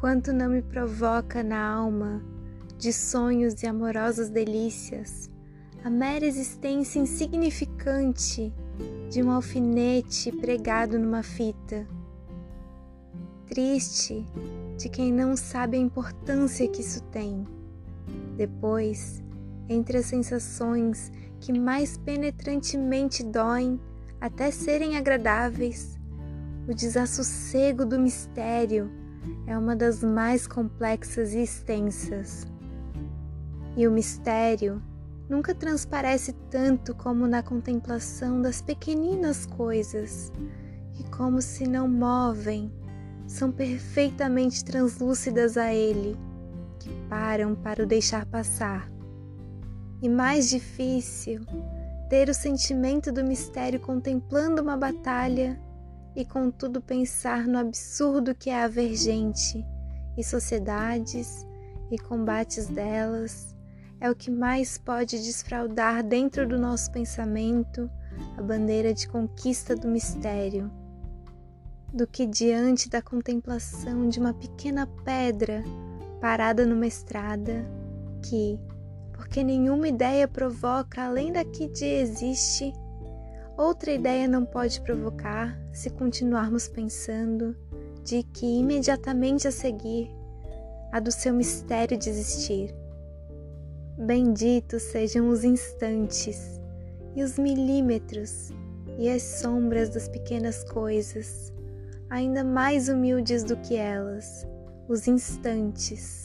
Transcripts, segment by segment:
quanto não me provoca na alma de sonhos e amorosas delícias a mera existência insignificante de um alfinete pregado numa fita. Triste de quem não sabe a importância que isso tem. Depois, entre as sensações que mais penetrantemente doem até serem agradáveis, o desassossego do mistério é uma das mais complexas e extensas. E o mistério nunca transparece tanto como na contemplação das pequeninas coisas, que, como se não movem, são perfeitamente translúcidas a ele, que param para o deixar passar. E mais difícil, ter o sentimento do mistério contemplando uma batalha e, contudo, pensar no absurdo que é haver gente e sociedades e combates delas é o que mais pode desfraudar dentro do nosso pensamento a bandeira de conquista do mistério, do que diante da contemplação de uma pequena pedra parada numa estrada que, porque nenhuma ideia provoca além da que de existe, outra ideia não pode provocar se continuarmos pensando de que imediatamente a seguir a do seu mistério de existir. Benditos sejam os instantes e os milímetros e as sombras das pequenas coisas, ainda mais humildes do que elas, os instantes,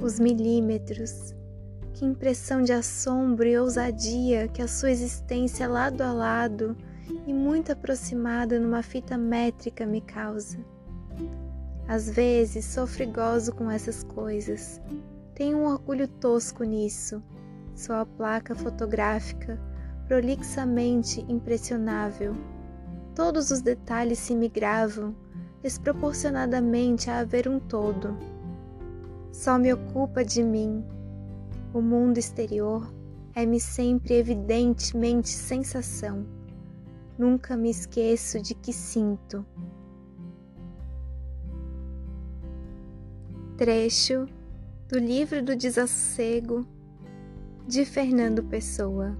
os milímetros. Que impressão de assombro e ousadia que a sua existência lado a lado e muito aproximada numa fita métrica me causa. Às vezes sofro gozo com essas coisas, tenho um orgulho tosco nisso. Sua placa fotográfica, prolixamente impressionável. Todos os detalhes se me gravam desproporcionadamente a haver um todo. Só me ocupa de mim. O mundo exterior é-me sempre evidentemente sensação. Nunca me esqueço de que sinto. Trecho do Livro do Desassossego, de Fernando Pessoa.